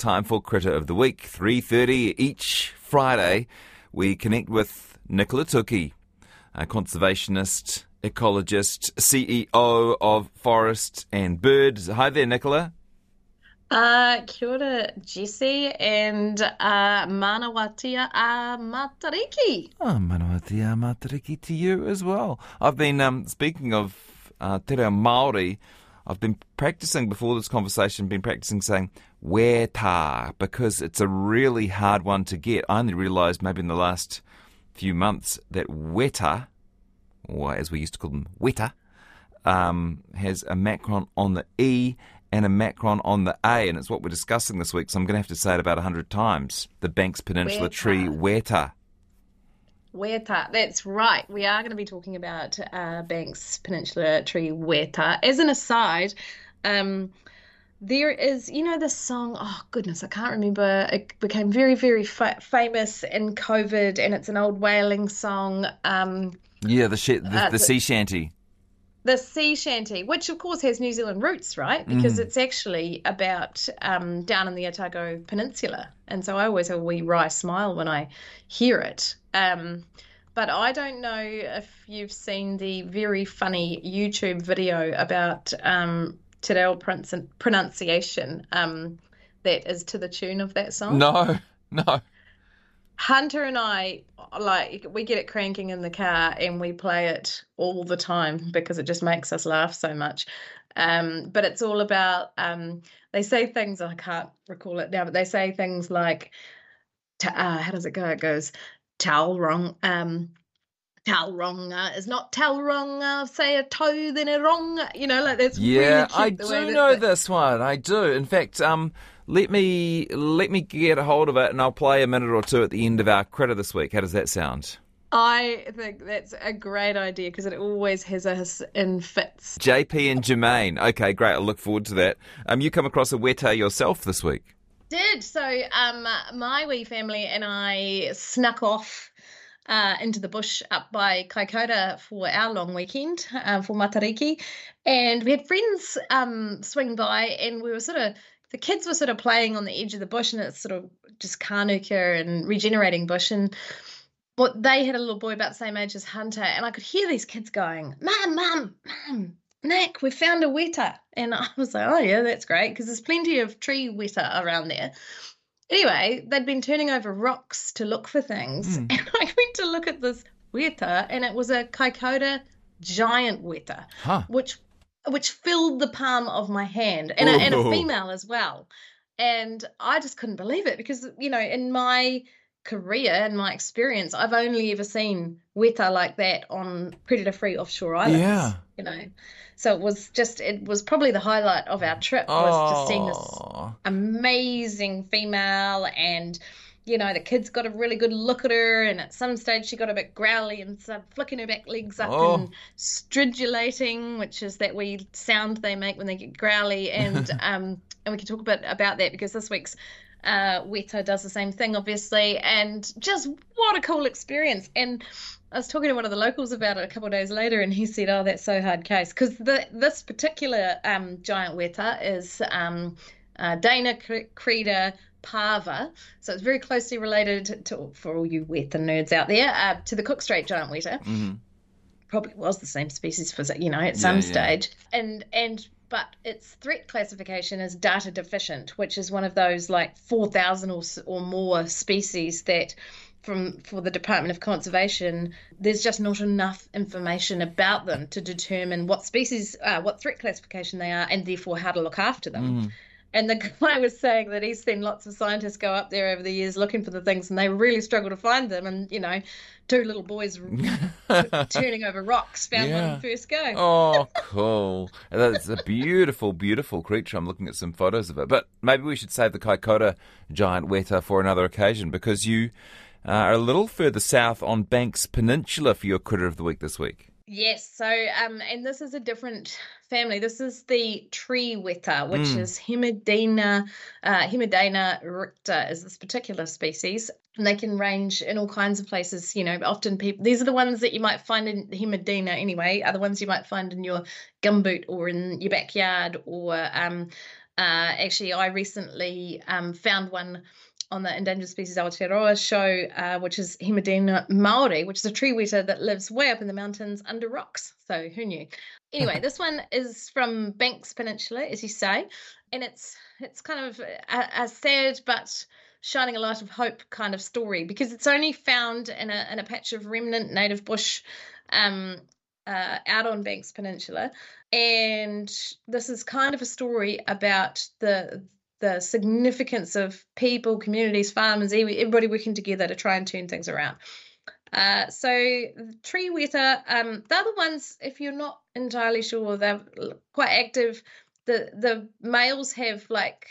time for Critter of the Week. 3.30 each Friday, we connect with Nicola Toki, a conservationist, ecologist, CEO of Forest and Birds. Hi there, Nicola. Uh, kia ora, Jesse, and uh, manawatia a matariki. Oh, manawatia matariki to you as well. I've been, um, speaking of uh, te reo Māori, I've been practicing before this conversation, been practicing saying weta because it's a really hard one to get. I only realised maybe in the last few months that weta, or as we used to call them, weta, um, has a macron on the E and a macron on the A, and it's what we're discussing this week, so I'm going to have to say it about 100 times. The Banks Peninsula Weta. tree weta. Weta, that's right. We are going to be talking about uh, Banks Peninsula tree weta. As an aside, um, there is, you know, this song. Oh goodness, I can't remember. It became very, very fa- famous in COVID, and it's an old whaling song. Um, Yeah, the, sh- the, Uh, the sea shanty. the sea shanty, which of course has New Zealand roots, right? Because it's actually about um, down in the Otago Peninsula, and so I always have a wee wry smile when I hear it. Um, but I don't know if you've seen the very funny YouTube video about um, Te Reo pronunciation um, that is to the tune of that song. No, no. Hunter and I like we get it cranking in the car and we play it all the time because it just makes us laugh so much. Um, but it's all about um, they say things I can't recall it now, but they say things like uh, how does it go? It goes Taurong um Tauranga is not Tauranga, say a toe then a wrong. You know, like that's Yeah, really I do know that- this one. I do. In fact, um, let me let me get a hold of it, and I'll play a minute or two at the end of our credit this week. How does that sound? I think that's a great idea because it always has us in fits. JP and Jermaine. Okay, great. I look forward to that. Um, you come across a weta yourself this week. Did so. Um, my wee family and I snuck off uh, into the bush up by Kaikoura for our long weekend uh, for Matariki, and we had friends um swing by, and we were sort of the kids were sort of playing on the edge of the bush, and it's sort of just Kanuka and regenerating bush, and what they had a little boy about the same age as Hunter, and I could hear these kids going, "Mum, mum, mum." Nick, we found a weta. And I was like, oh, yeah, that's great because there's plenty of tree weta around there. Anyway, they'd been turning over rocks to look for things. Mm. And I went to look at this weta, and it was a Kaikoura giant weta, Huh. which which filled the palm of my hand, and a, and a female as well. And I just couldn't believe it because, you know, in my career and my experience, I've only ever seen weta like that on predator free offshore islands. Yeah. You know. So it was just it was probably the highlight of our trip was just seeing this Oh. amazing female and you know the kids got a really good look at her and at some stage she got a bit growly and started flicking her back legs up Oh. and stridulating which is that wee sound they make when they get growly. And um and we can talk a bit about that because this week's uh Weta does the same thing obviously. And just what a cool experience. And I was talking to one of the locals about it a couple of days later, and he said, "Oh, that's so hard case. Because this particular um, giant weta is um, uh, Dana cre- creda parva, so it's very closely related to, for all you weta nerds out there, uh, to the Cook Strait giant weta. Mhm. Probably was the same species for you know at some Yeah, yeah. stage, and and but its threat classification is data deficient, which is one of those like four thousand or or more species that from for the Department of Conservation, there's just not enough information about them to determine what species, uh, what threat classification they are, and therefore how to look after them. Mhm. And the guy was saying that he's seen lots of scientists go up there over the years looking for the things, and they really struggle to find them. And you know, two little boys turning over rocks found one Yeah. on first go. Oh, cool. That's a beautiful, beautiful creature. I'm looking at some photos of it. But maybe we should save the Kaikoura giant weta for another occasion because you uh, are a little further south on Banks Peninsula for your critter of the week this week. Yes, so um, and this is a different family. This is the tree weta, which Mm. is Hemideina, uh, Hemideina ricta is this particular species. And they can range in all kinds of places. You know, often people these are the ones that you might find in Hemideina anyway, are the ones you might find in your gumboot or in your backyard or um, Uh, actually, I recently um, found one on the Endangered Species Aotearoa show, uh, which is Hemideina maori, which is a tree weta that lives way up in the mountains under rocks. So who knew? Anyway, this one is from Banks Peninsula, as you say, and it's it's kind of a, a sad but shining a light of hope kind of story because it's only found in a in a patch of remnant native bush um, uh, out on Banks Peninsula, and this is kind of a story about the the significance of people, communities, farmers, everybody working together to try and turn things around. Uh, so tree weta, um, the other ones, if you're not entirely sure, they're quite active. The the males have like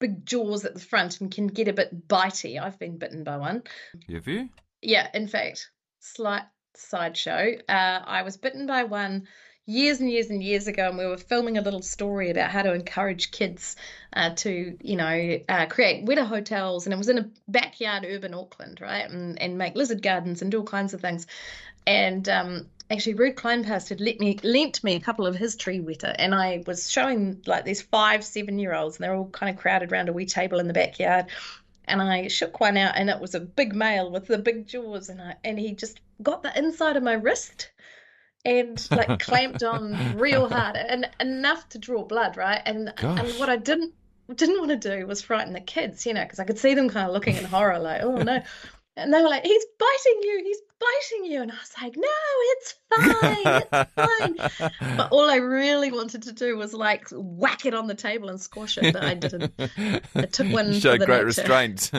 big jaws at the front and can get a bit bitey. I've been bitten by one. Have you? Yeah, in fact, slight sideshow. Uh, I was bitten by one years and years and years ago, and we were filming a little story about how to encourage kids uh, to, you know, uh, create weta hotels, and it was in a backyard urban Auckland, right, and and make lizard gardens and do all kinds of things. And um, actually, Ruud Kleinpaste had let me lent me a couple of his tree weta, and I was showing like these five, seven year olds, and they're all kind of crowded around a wee table in the backyard. And I shook one out, and it was a big male with the big jaws, and I and he just got the inside of my wrist and like clamped on real hard and enough to draw blood, right? And Gosh. and what I didn't didn't want to do was frighten the kids, you know, because I could see them kind of looking in horror, like, oh no. And they were like, he's biting you, he's biting you. And I was like, no, it's fine, it's fine. But all I really wanted to do was like whack it on the table and squash it, but I didn't. I took one. Show great restraint.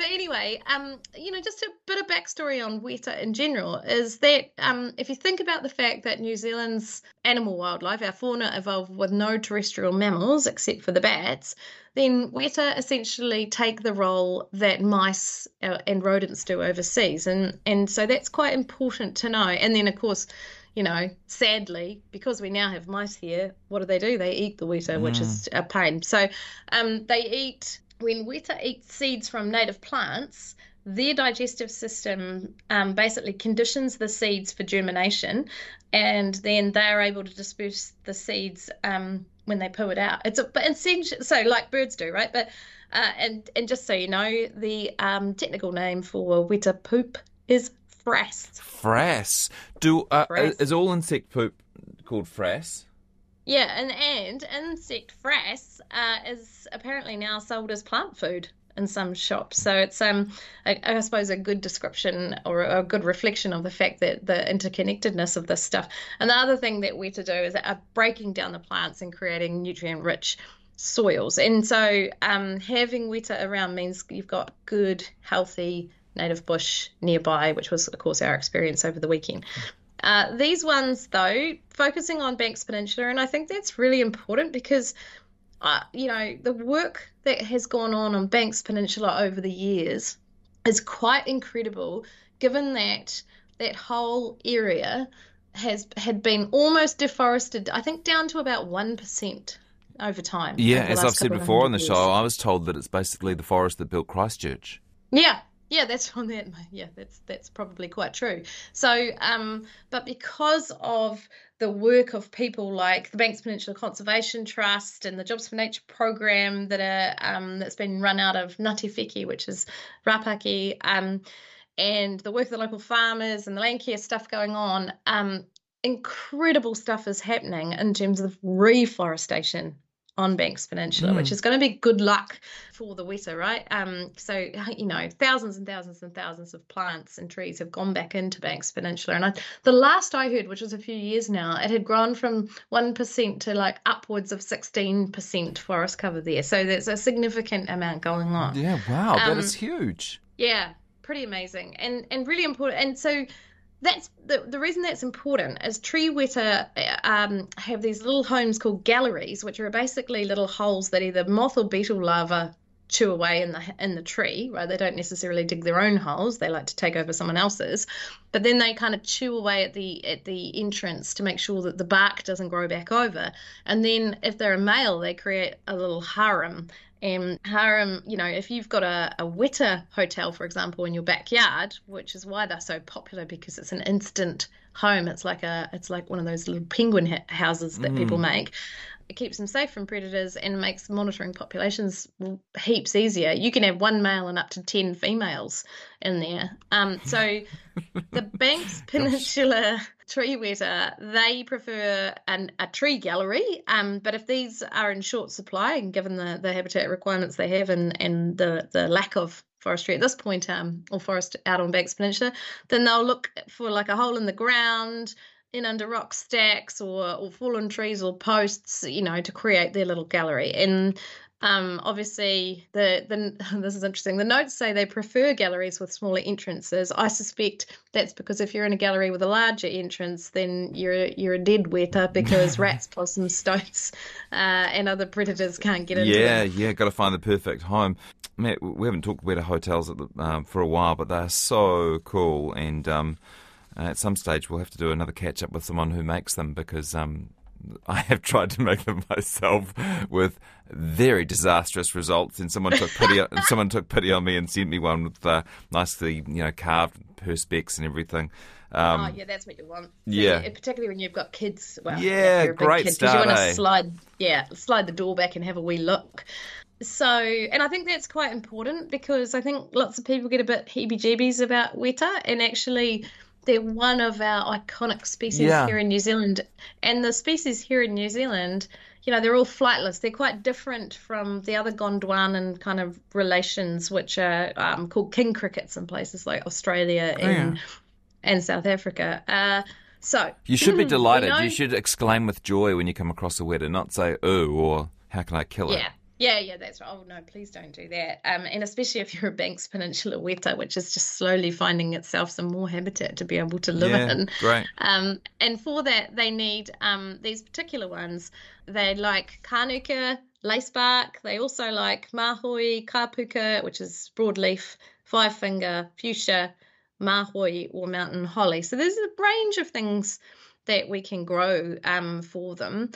But anyway, um, you know, just a bit of backstory on weta in general is that um, if you think about the fact that New Zealand's animal wildlife, our fauna evolved with no terrestrial mammals except for the bats, then weta essentially take the role that mice uh, and rodents do overseas, and and so that's quite important to know. And then of course you know, sadly, because we now have mice here, what do they do? They eat the weta, mm. which is a pain. So um, they eat when weta eat seeds from native plants, their digestive system um, basically conditions the seeds for germination, and then they are able to disperse the seeds um, when they poo it out. It's a, but essentially, so like birds do, right? But uh, and and just so you know, the um, technical name for weta poop is frass. Frass. Do uh, frass. is all insect poop called frass? Yeah, and and insect frass uh, is apparently now sold as plant food in some shops. So it's um I, I, suppose a good description or a good reflection of the fact that the interconnectedness of this stuff. And the other thing that we're to do is uh, breaking down the plants and creating nutrient rich soils. And so um, having weta around means you've got good, healthy native bush nearby, which was of course our experience over the weekend. Uh, these ones, though, focusing on Banks Peninsula, and I think that's really important because, uh, you know, the work that has gone on on Banks Peninsula over the years is quite incredible, given that that whole area has had been almost deforested. I think down to about one percent over time. Yeah, as I've said before on the years. show, I was told that it's basically the forest that built Christchurch. Yeah, yeah, that's on that. Yeah, that's that's probably quite true. So, um, but because of the work of people like the Banks Peninsula Conservation Trust and the Jobs for Nature program that are um, that's been run out of Ngāti which is Rapaki, um, and the work of the local farmers and the land care stuff going on, um, incredible stuff is happening in terms of reforestation on Banks Peninsula, mm. which is going to be good luck for the weta, right? Um, so you know, thousands and thousands and thousands of plants and trees have gone back into Banks Peninsula, and I, the last I heard, which was a few years now, it had grown from one percent to like upwards of sixteen percent forest cover there. So there's a significant amount going on. Yeah, wow, um, that is huge. Yeah, pretty amazing, and and really important, and so that's the, the reason that's important is tree weta um, have these little homes called galleries, which are basically little holes that either moth or beetle larvae chew away in the in the tree, right? They don't necessarily dig their own holes; they like to take over someone else's. But then they kind of chew away at the at the entrance to make sure that the bark doesn't grow back over. And then, if they're a male, they create a little harem, and harem, you know, if you've got a, a weta hotel, for example, in your backyard, which is why they're so popular because it's an instant home. It's like a, it's like one of those little penguin ha- houses that mm. people make. It keeps them safe from predators and makes monitoring populations heaps easier. You can have one male and up to 10 females in there. Um, so the Banks Peninsula tree weta, they prefer an, a tree gallery. Um, but if these are in short supply, and given the, the habitat requirements they have and, and the, the lack of forestry at this point, um, or forest out on Banks Peninsula, then they'll look for like a hole in the ground, in under rock stacks or, or fallen trees or posts, you know, to create their little gallery. And um, obviously, the, the this is interesting. The notes say they prefer galleries with smaller entrances. I suspect that's because if you're in a gallery with a larger entrance, then you're you're a dead weta because rats, possums, stoats, uh, and other predators can't get into yeah, them. Yeah, got to find the perfect home. Matt, we haven't talked about hotels the, um, for a while, but they're so cool and. Um, uh, at some stage, we'll have to do another catch up with someone who makes them because um, I have tried to make them myself with very disastrous results. And someone took pity. on, someone took pity on me and sent me one with uh, nicely, you know, carved perspex and everything. Um, oh yeah, that's what you want. So yeah, particularly when you've got kids. Well, yeah, great kid, start. You want eh? to slide, yeah, slide the door back and have a wee look. So, and I think that's quite important because I think lots of people get a bit heebie-jeebies about weta, and actually they're one of our iconic species yeah. here in New Zealand. And the species here in New Zealand, you know, they're all flightless. They're quite different from the other Gondwanan kind of relations, which are um, called king crickets in places like Australia oh, and, yeah. and South Africa. Uh, so you should be delighted. You, know, you, should exclaim with joy when you come across a weta, not say "oh" or "how can I kill it." Yeah, yeah, yeah, that's right. Oh no, please don't do that. Um, and especially if you're a Banks Peninsula weta, which is just slowly finding itself some more habitat to be able to live yeah, in. Right. Um, and for that, they need um these particular ones. They like kanuka, lacebark. They also like mahoi, kapuka, which is broadleaf, five finger, fuchsia, mahoi, or mountain holly. So there's a range of things that we can grow um for them.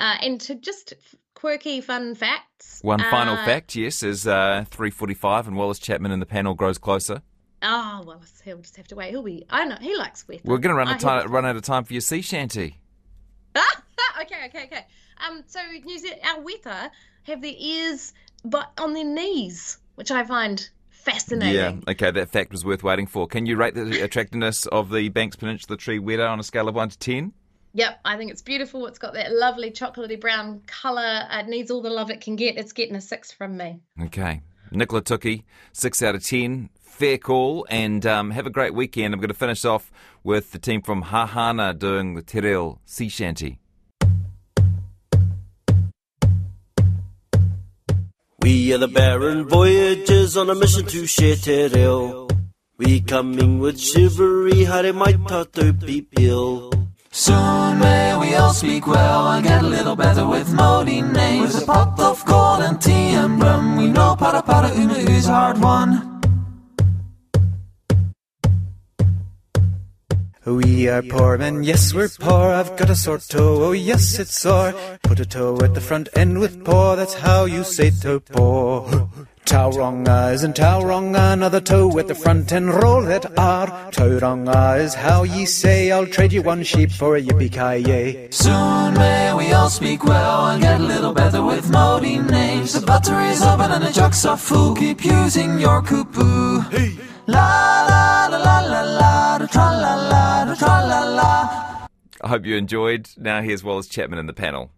Uh, and to just quirky fun facts. One final uh, fact, yes, is uh, 3.45 and Wallace Chapman in the panel grows closer. Oh, well, he'll just have to wait. He'll be, I know, he likes weta. We're going to run, out time, run out of time for your sea shanty. okay, okay, okay. Um, so New Zealand, our weta have their ears but on their knees, which I find fascinating. Yeah, okay, that fact was worth waiting for. Can you rate the attractiveness of the Banks Peninsula tree weta on a scale of 1 to 10? Yep, I think it's beautiful. It's got that lovely chocolatey brown colour. It needs all the love it can get. It's getting a six from me. Okay. Nicola Toki, six out of ten. Fair call. And um, have a great weekend. I'm going to finish off with the team from Hahana doing the Te Reo Sea Shanty. We are the barren Voyagers on a mission to share Te Reo. We coming with chivalry, hare mai tatou pipil. Soon may we all speak well and get a little better with modine names. With a pot of gold and tea and rum, we know Paraparaumu is hard won. We are poor men, yes we're poor. I've got a sore toe, oh yes it's sore. Put a toe at the front end with poor, that's how you say to poor. Tauranga is and Tauranga, another toe at the front and roll that R. Tauranga is how ye say, I'll trade you one sheep for a yippee-ki-yay. Soon may we all speak well and get a little better with modine names. The butter is open and the jugs are full, keep using your cuckoo. Hey. La la la la la la, da tra la la, da tra la la. I hope you enjoyed. Now here's Wallace Chapman in the panel.